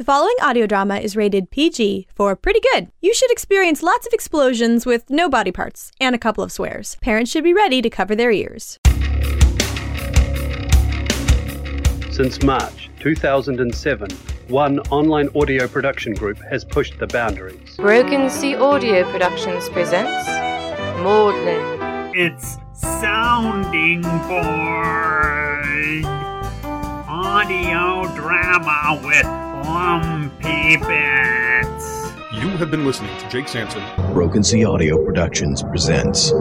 The following audio drama is rated PG for pretty good. You should experience lots of explosions with no body parts and a couple of swears. Parents should be ready to cover their ears. Since March 2007, one online audio production group has pushed the boundaries. Broken Sea Audio Productions presents Maudlin. It's sounding board. Audio drama with lumpy bits. You have been listening to Jake Sanson. Broken Sea Audio Productions presents.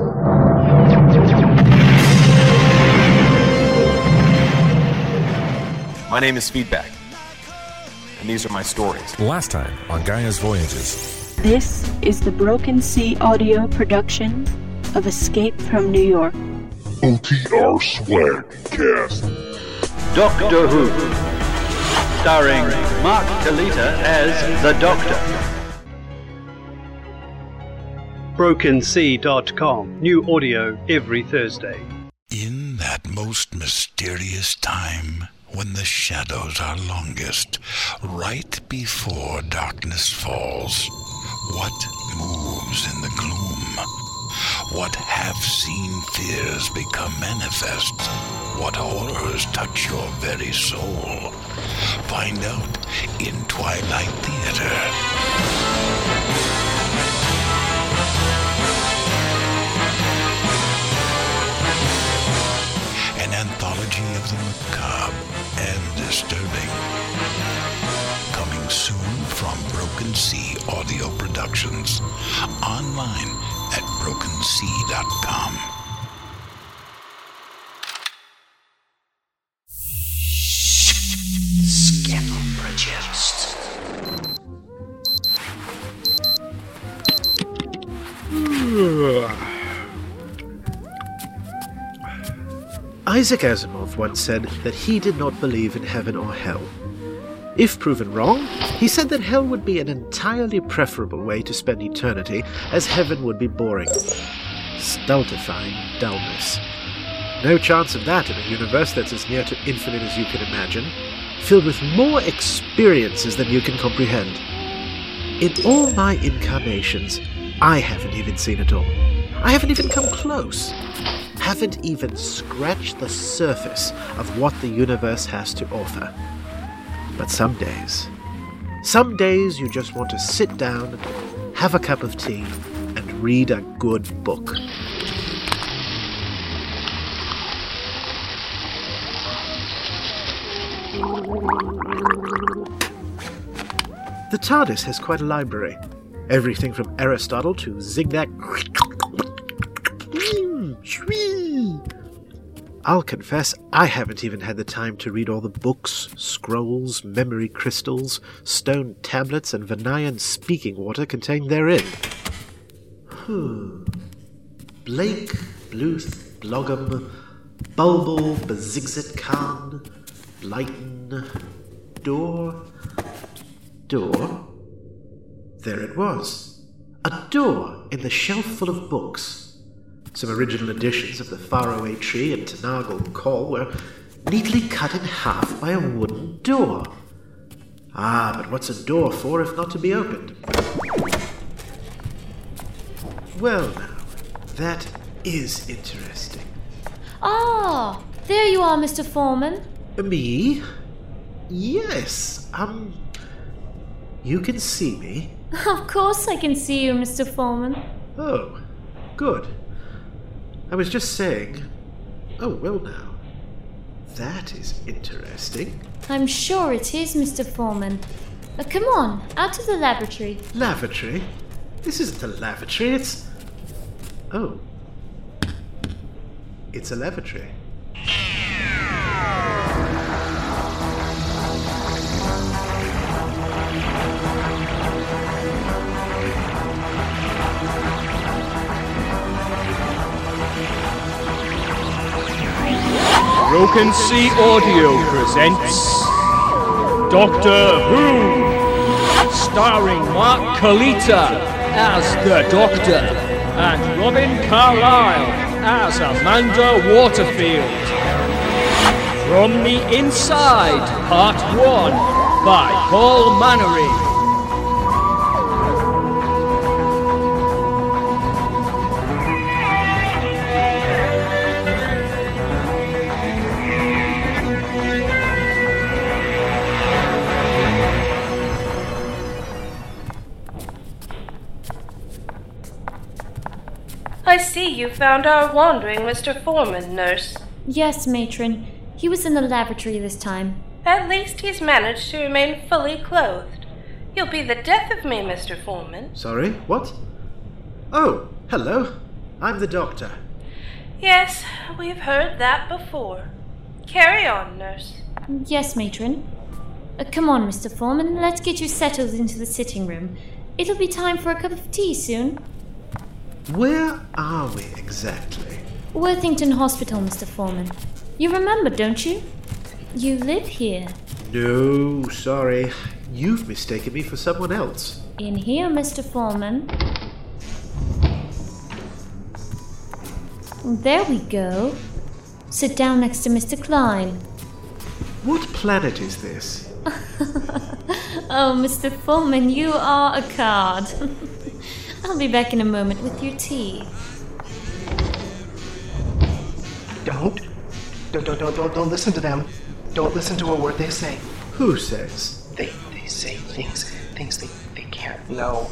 My name is Feedback, and these are my stories. Last time on Gaia's Voyages. This is the Broken Sea audio production of Escape from New York. OTR Swag Cast. Doctor Who. Starring Mark Kalita as the Doctor. BrokenSea.com. New audio every Thursday. In that most mysterious time when the shadows are longest, right before darkness falls, what moves in the gloom? What half-seen fears become manifest? What horrors touch your very soul? Find out in Twilight Theater. An anthology of the macabre and disturbing. Coming soon from Broken Sea Audio Productions. Online at brokensea.com. Isaac Asimov once said that he did not believe in heaven or hell. If proven wrong, he said that hell would be an entirely preferable way to spend eternity, as heaven would be boring. Stultifying dullness. No chance of that in a universe that's as near to infinite as you can imagine, filled with more experiences than you can comprehend. In all my incarnations, I haven't even seen it all. I haven't even come close. Haven't even scratched the surface of what the universe has to offer. But some days, some days you just want to sit down, have a cup of tea, and read a good book. The TARDIS has quite a library. Everything from Aristotle to Zigzag. I'll confess, I haven't even had the time to read all the books, scrolls, memory crystals, stone tablets, and Vanayan speaking water contained therein. Hmm. Blake, Bluth, Blogham, Bulbul, Bazigzet Khan, Blyton, Door. Door? There it was. A door in the shelf full of books. Some original editions of the Faraway Tree and Tanagal Call were neatly cut in half by a wooden door. Ah, but what's a door for if not to be opened? Well, now, that is interesting. Ah, there you are, Mr. Foreman. Me? Yes, um. You can see me? Of course I can see you, Mr. Foreman. Oh, good. I was just saying. Oh, well, now. That is interesting. I'm sure it is, Mr. Foreman. Uh, come on, out of the lavatory. Lavatory? This isn't a lavatory, it's. Oh. It's a lavatory. Broken Sea Audio presents Doctor Who, starring Mark Kalita as the Doctor and Robin Carlyle as Amanda Waterfield. From the Inside, Part 1 by Paul Mannery. You found our wandering Mr. Foreman, nurse. Yes, matron. He was in the lavatory this time. At least he's managed to remain fully clothed. You'll be the death of me, Mr. Foreman. Sorry, what? Oh, hello. I'm the doctor. Yes, we've heard that before. Carry on, nurse. Yes, matron. Uh, come on, Mr. Foreman. Let's get you settled into the sitting room. It'll be time for a cup of tea soon. Where are we exactly? Worthington Hospital, Mr. Foreman. You remember, don't you? You live here. No, sorry. You've mistaken me for someone else. In here, Mr. Foreman. There we go. Sit down next to Mr. Klein. What planet is this? oh, Mr. Foreman, you are a card. I'll be back in a moment with your tea. Don't. Don't, don't, don't, don't, don't listen to them. Don't listen to a word they say. Who says? They, they say things, things they, they can't know.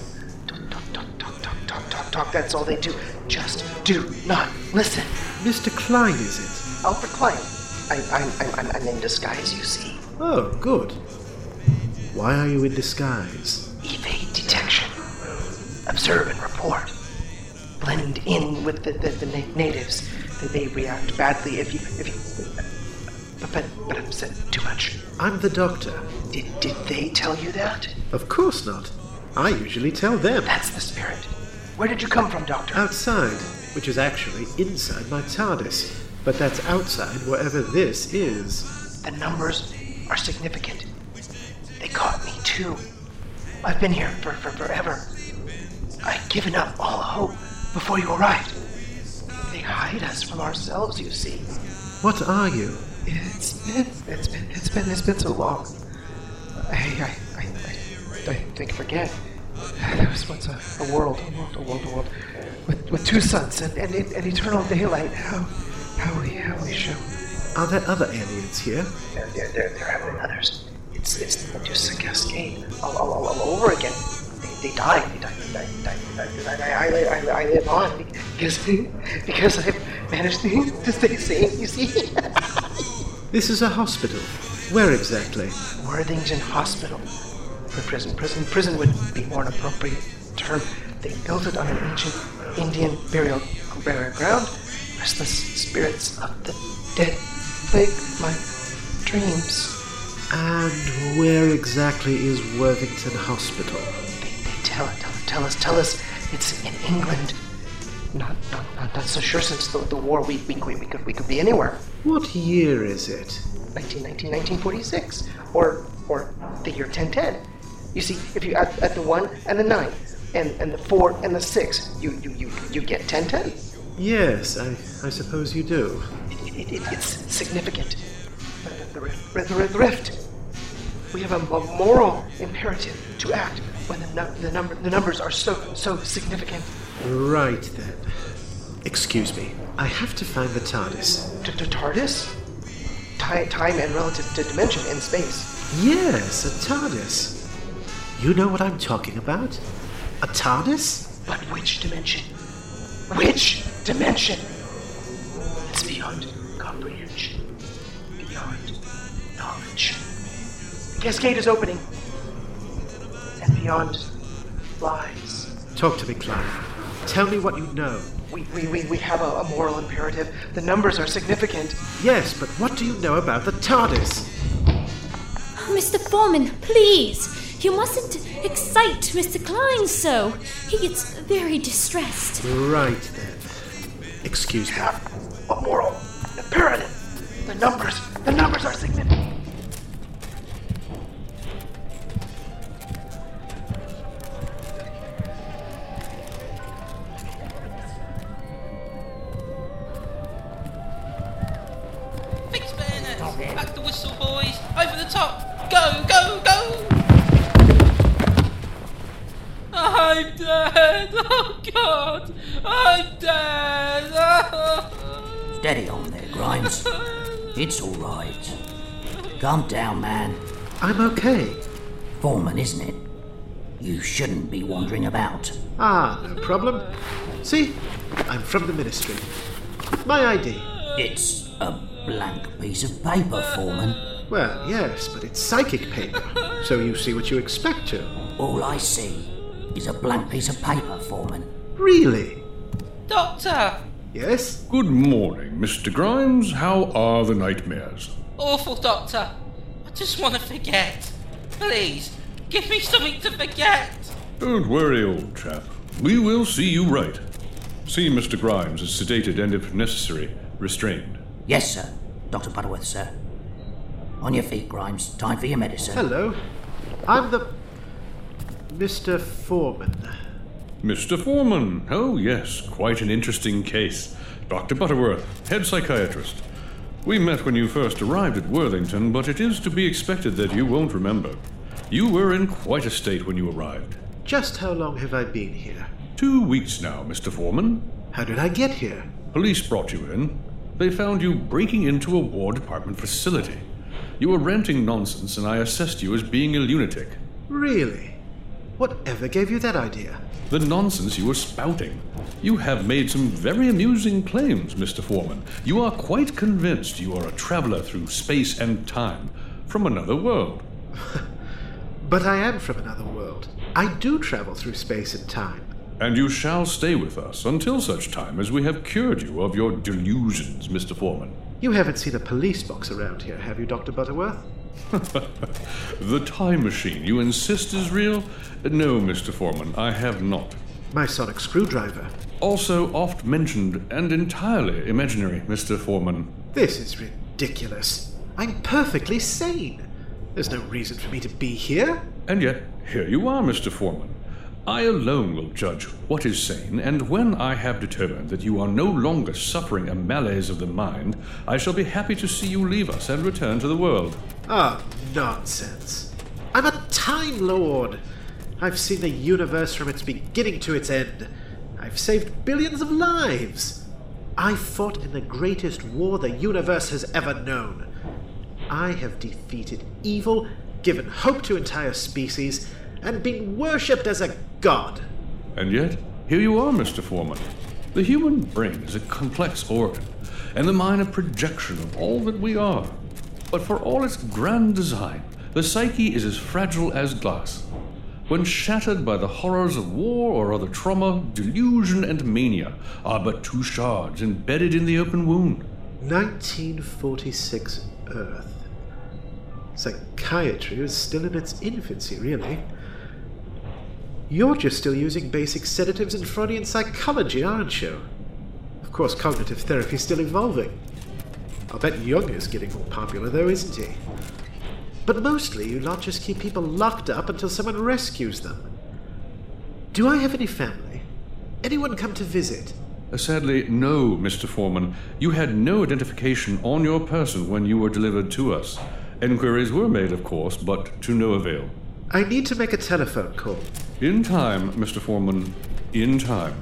Talk, talk, talk, talk, talk, talk, talk, talk. That's all they do. Just do not listen. Mr. Klein, is it? Alfred Klein. I, I'm, I'm, I'm, I'm in disguise, you see. Oh, good. Why are you in disguise? Observe and report. Blend in with the, the, the na- natives. They, they react badly if you, if you. But, but, but I've said too much. I'm the doctor. Did, did they tell you that? Of course not. I usually tell them. That's the spirit. Where did you come from, Doctor? Outside, which is actually inside my TARDIS. But that's outside wherever this is. The numbers are significant. They caught me too. I've been here for, for forever. I'd given up all hope before you arrived. They hide us from ourselves, you see. What are you? It's been, it's been, it's been, it's been so long. Hey, I, I, I, I think forget. There was once a, a world, a world, a world, a world, with, with two suns and, and, and eternal daylight. How, how we, how we show. Are there other aliens here? There, there, there, there have been others. It's, it's the Medusa Cascade all, all, all, all over again. They, they died, they died, they died, they died, they died. I, I, I, I, I live on because, because I've managed to, to stay sane, you see. This is a hospital. Where exactly? Worthington Hospital. For prison. Prison prison would be more an appropriate term. They built it on an ancient Indian burial, burial ground. Restless spirits of the dead plague my dreams. And where exactly is Worthington Hospital? Tell, tell, tell us, tell us it's in England. Not, not, not, not so sure since the, the war we, we, we, could, we could be anywhere. What year is it? 1919, 1946. Or, or the year 1010. You see, if you add, add the 1 and the 9, and, and the 4 and the 6, you, you, you, you get 1010. Yes, I, I suppose you do. It, it, it, it's significant. The, the, the, the rift. We have a, a moral imperative to act when the, nu- the, number, the numbers are so, so significant. Right then. Excuse me. I have to find the TARDIS. The TARDIS? Time, time and relative to dimension in space. Yes, a TARDIS. You know what I'm talking about? A TARDIS? But which dimension? Which dimension? It's beyond comprehension, beyond knowledge. The cascade is opening, beyond lies. Talk to me, Clive. Tell me what you know. We, we, we, we have a, a moral imperative. The numbers are significant. Yes, but what do you know about the TARDIS? Oh, Mr. Foreman, please! You mustn't excite Mr. Klein so. He gets very distressed. Right then. Excuse me. A moral imperative. The numbers, the numbers are significant. Calm down, man. I'm okay. Foreman, isn't it? You shouldn't be wandering about. Ah, no problem. See, I'm from the ministry. My ID. It's a blank piece of paper, Foreman. Well, yes, but it's psychic paper, so you see what you expect to. All I see is a blank piece of paper, Foreman. Really? Doctor! Yes? Good morning, Mr. Grimes. How are the nightmares? Awful, Doctor. I just want to forget. Please, give me something to forget. Don't worry, old chap. We will see you right. See Mr. Grimes is sedated and, if necessary, restrained. Yes, sir. Dr. Butterworth, sir. On your feet, Grimes. Time for your medicine. Hello. I'm the. Mr. Foreman. Mr. Foreman. Oh, yes, quite an interesting case. Dr. Butterworth, head psychiatrist. We met when you first arrived at Worthington, but it is to be expected that you won't remember. You were in quite a state when you arrived. Just how long have I been here? Two weeks now, Mr. Foreman. How did I get here? Police brought you in. They found you breaking into a War Department facility. You were ranting nonsense, and I assessed you as being a lunatic. Really? Whatever gave you that idea? The nonsense you were spouting. You have made some very amusing claims, Mr. Foreman. You are quite convinced you are a traveler through space and time from another world. but I am from another world. I do travel through space and time. And you shall stay with us until such time as we have cured you of your delusions, Mr. Foreman. You haven't seen a police box around here, have you, Dr. Butterworth? the time machine you insist is real? No, Mr. Foreman, I have not. My sonic screwdriver. Also oft mentioned and entirely imaginary, Mr. Foreman. This is ridiculous. I'm perfectly sane. There's no reason for me to be here. And yet, here you are, Mr. Foreman. I alone will judge what is sane, and when I have determined that you are no longer suffering a malaise of the mind, I shall be happy to see you leave us and return to the world. Ah, oh, nonsense. I'm a Time Lord. I've seen the universe from its beginning to its end. I've saved billions of lives. I fought in the greatest war the universe has ever known. I have defeated evil, given hope to entire species, and been worshipped as a god. And yet, here you are, Mr. Foreman. The human brain is a complex organ, and the mind a projection of all that we are. But for all its grand design, the psyche is as fragile as glass. When shattered by the horrors of war or other trauma, delusion and mania are but two shards embedded in the open wound. 1946 Earth. Psychiatry is still in its infancy, really. You're just still using basic sedatives and Freudian psychology, aren't you? Of course, cognitive therapy's still evolving. I'll bet Jung is getting more popular, though, isn't he? But mostly, you lot just keep people locked up until someone rescues them. Do I have any family? Anyone come to visit? Uh, sadly, no, Mr. Foreman. You had no identification on your person when you were delivered to us. Enquiries were made, of course, but to no avail. I need to make a telephone call. In time, Mr. Foreman. In time.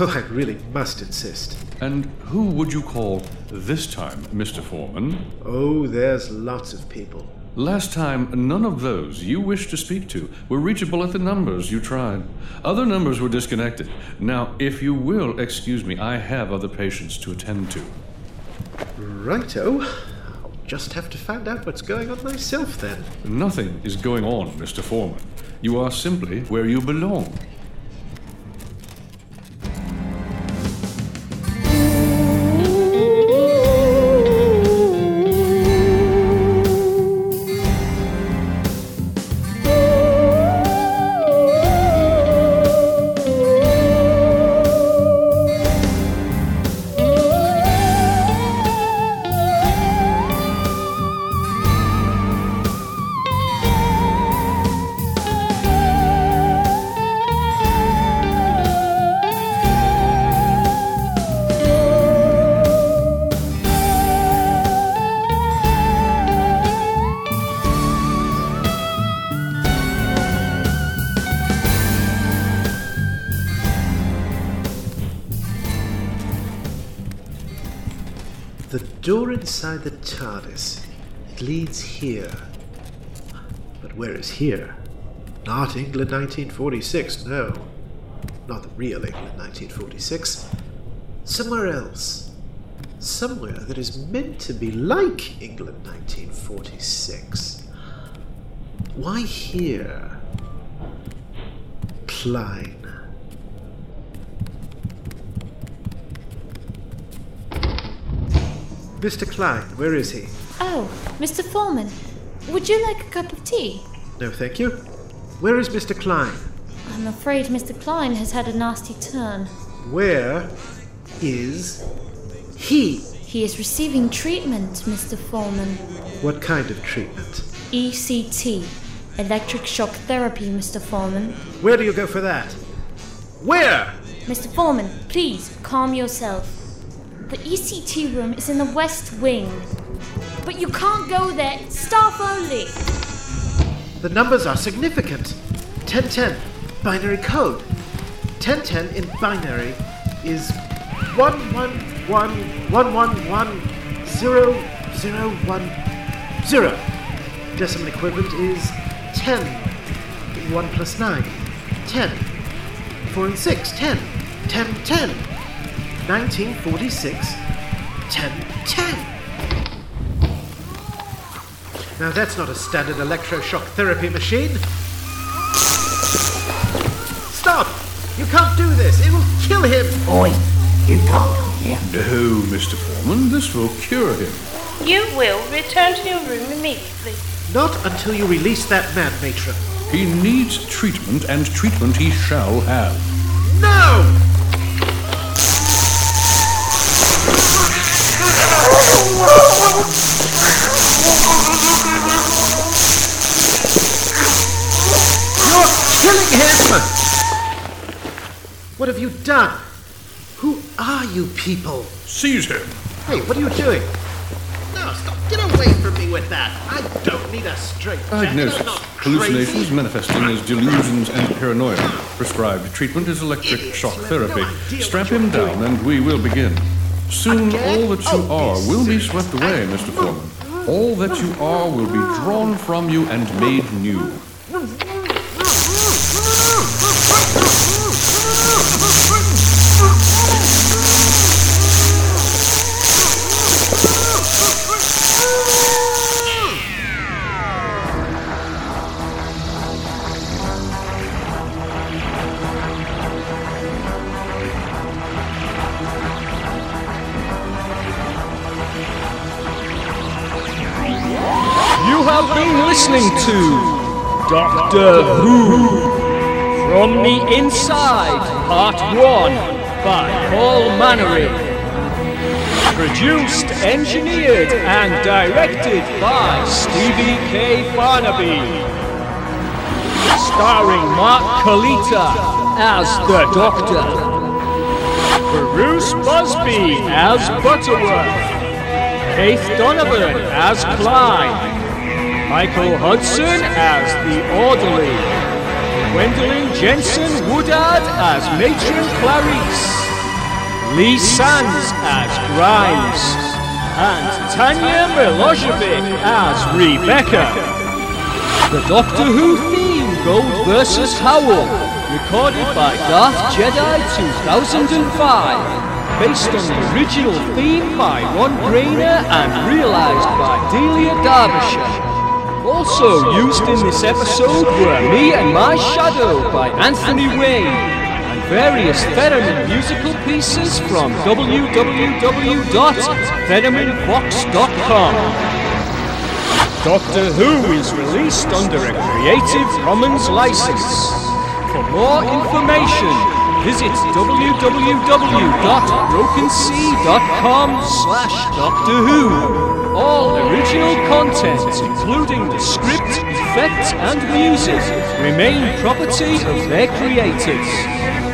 Oh, I really must insist. And who would you call this time, Mr. Foreman? Oh, there's lots of people. Last time, none of those you wished to speak to were reachable at the numbers you tried. Other numbers were disconnected. Now, if you will excuse me, I have other patients to attend to. Righto. Just have to find out what's going on myself then. Nothing is going on, Mr. Foreman. You are simply where you belong. Inside the TARDIS. It leads here. But where is here? Not England 1946, no. Not the real England 1946. Somewhere else. Somewhere that is meant to be like England 1946. Why here? Klein. Mr. Klein, where is he? Oh, Mr. Foreman, would you like a cup of tea? No, thank you. Where is Mr. Klein? I'm afraid Mr. Klein has had a nasty turn. Where is he? He is receiving treatment, Mr. Foreman. What kind of treatment? ECT, electric shock therapy, Mr. Foreman. Where do you go for that? Where? Mr. Foreman, please calm yourself. The ECT room is in the west wing. But you can't go there, it's staff only. The numbers are significant. 1010, binary code. 1010 in binary is 111111010. Decimal equivalent is 10. 1 plus 9. 10. 4 and 6. 10. 10, 10. 1946. 10, 10. Now that's not a standard electroshock therapy machine. Stop! You can't do this! It will kill him! Oi, you can't come here. No, Mr. Foreman, this will cure him. You will return to your room immediately. Not until you release that man, matron. He needs treatment, and treatment he shall have. No! What have you done? Who are you people? Seize him! Hey, what are you doing? No, stop! Get away from me with that! I don't need a straight Diagnosis. Hallucinations manifesting as delusions and paranoia. Prescribed treatment is electric shock therapy. Strap him down and we will begin. Soon all that you oh, are will be swept away, Mr. Foreman. All that you are will be drawn from you and made new. Listening to Doctor Who from the Inside, Part 1 by Paul Mannery. Produced, engineered, and directed by Stevie K. Barnaby. Starring Mark Kalita as the Doctor. Bruce Busby as Butterworth. Keith Donovan as Klein. Michael Hudson as the Orderly. Gwendolyn Jensen Woodard as Matron Clarice. Lee Sands as Grimes. And Tanya Milojevic as Rebecca. The Doctor Who theme Gold vs. Howell, recorded by Darth Jedi 2005 based on the original theme by Ron Grainer and realised by Delia Derbyshire. Also used in this episode were Me and My Shadow by Anthony Wayne and various Theremin musical pieces from www.thereminvox.com. Doctor Who is released under a Creative Commons license. For more information, visit www.brokensea.com slash Doctor Who. All original content, including the script, effects, and music, remain property of their creators.